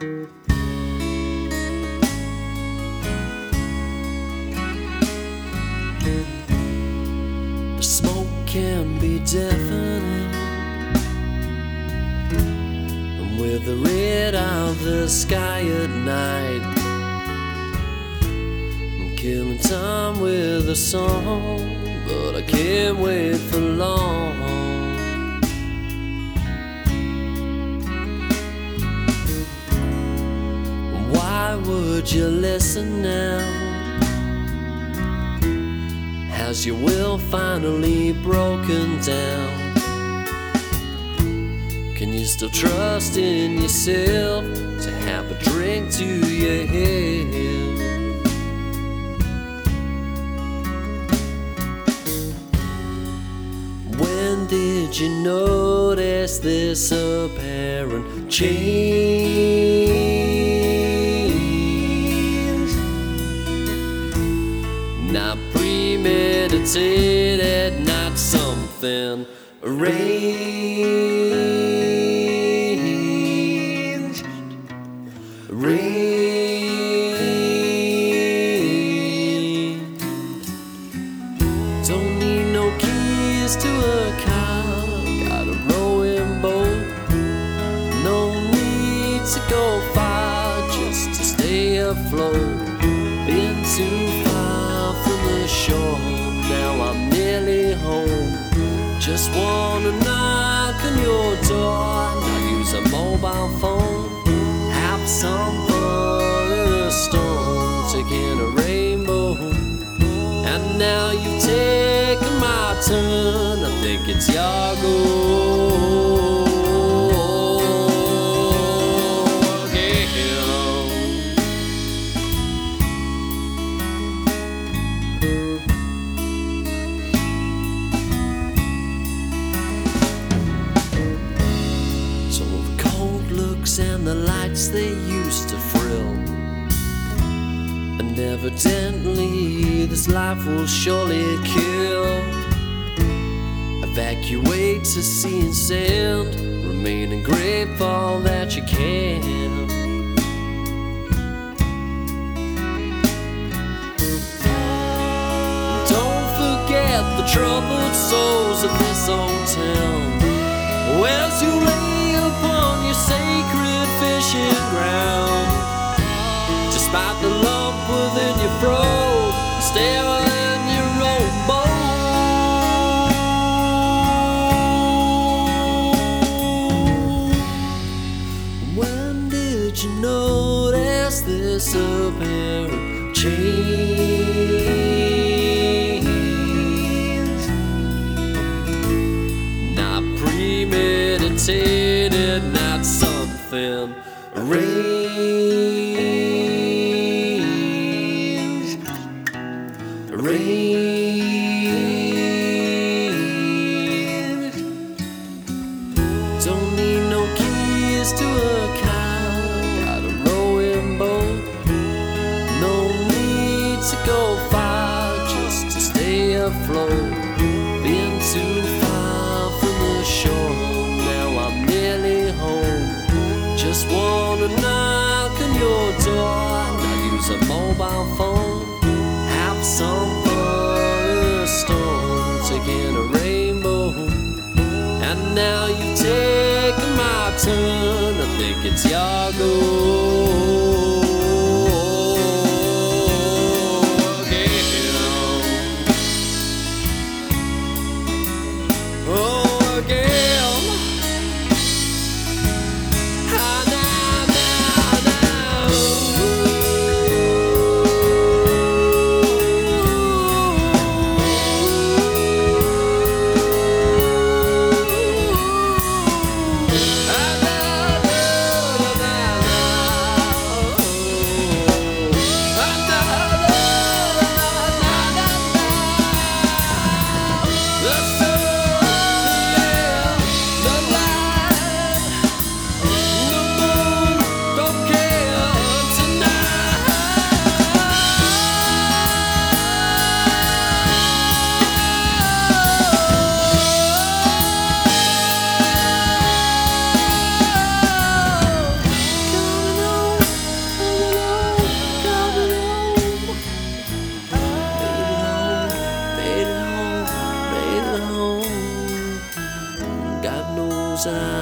The smoke can be deafening. And with the red of the sky at night, I'm killing time with a song, but I can't wait for long. Listen now? Has your will finally broken down? Can you still trust in yourself to have a drink to your head? When did you notice this apparent change? Premeditated, not something arranged. Arranged. Don't need no keys to a car, got a rowing boat. No need to go far just to stay afloat. Just wanna knock on your door, not use a mobile phone. Have some the lights they used to thrill. And evidently, this life will surely kill. Evacuate to sea and sand, remaining grateful that you can. Don't forget the troubled souls of this old town. As you lay upon your sacred fishing ground, despite the lump within your throat, still in your own boat. When did you notice this apparent change? Not premeditated, not something arranged. Arranged. Don't need no keys to a car, got a rowing boat. No need to go far just to stay afloat. Wanna knock on your door, not use a mobile phone. Have some fun in a storm, taking a rainbow. And now you've taken my turn. I think it's your go. Made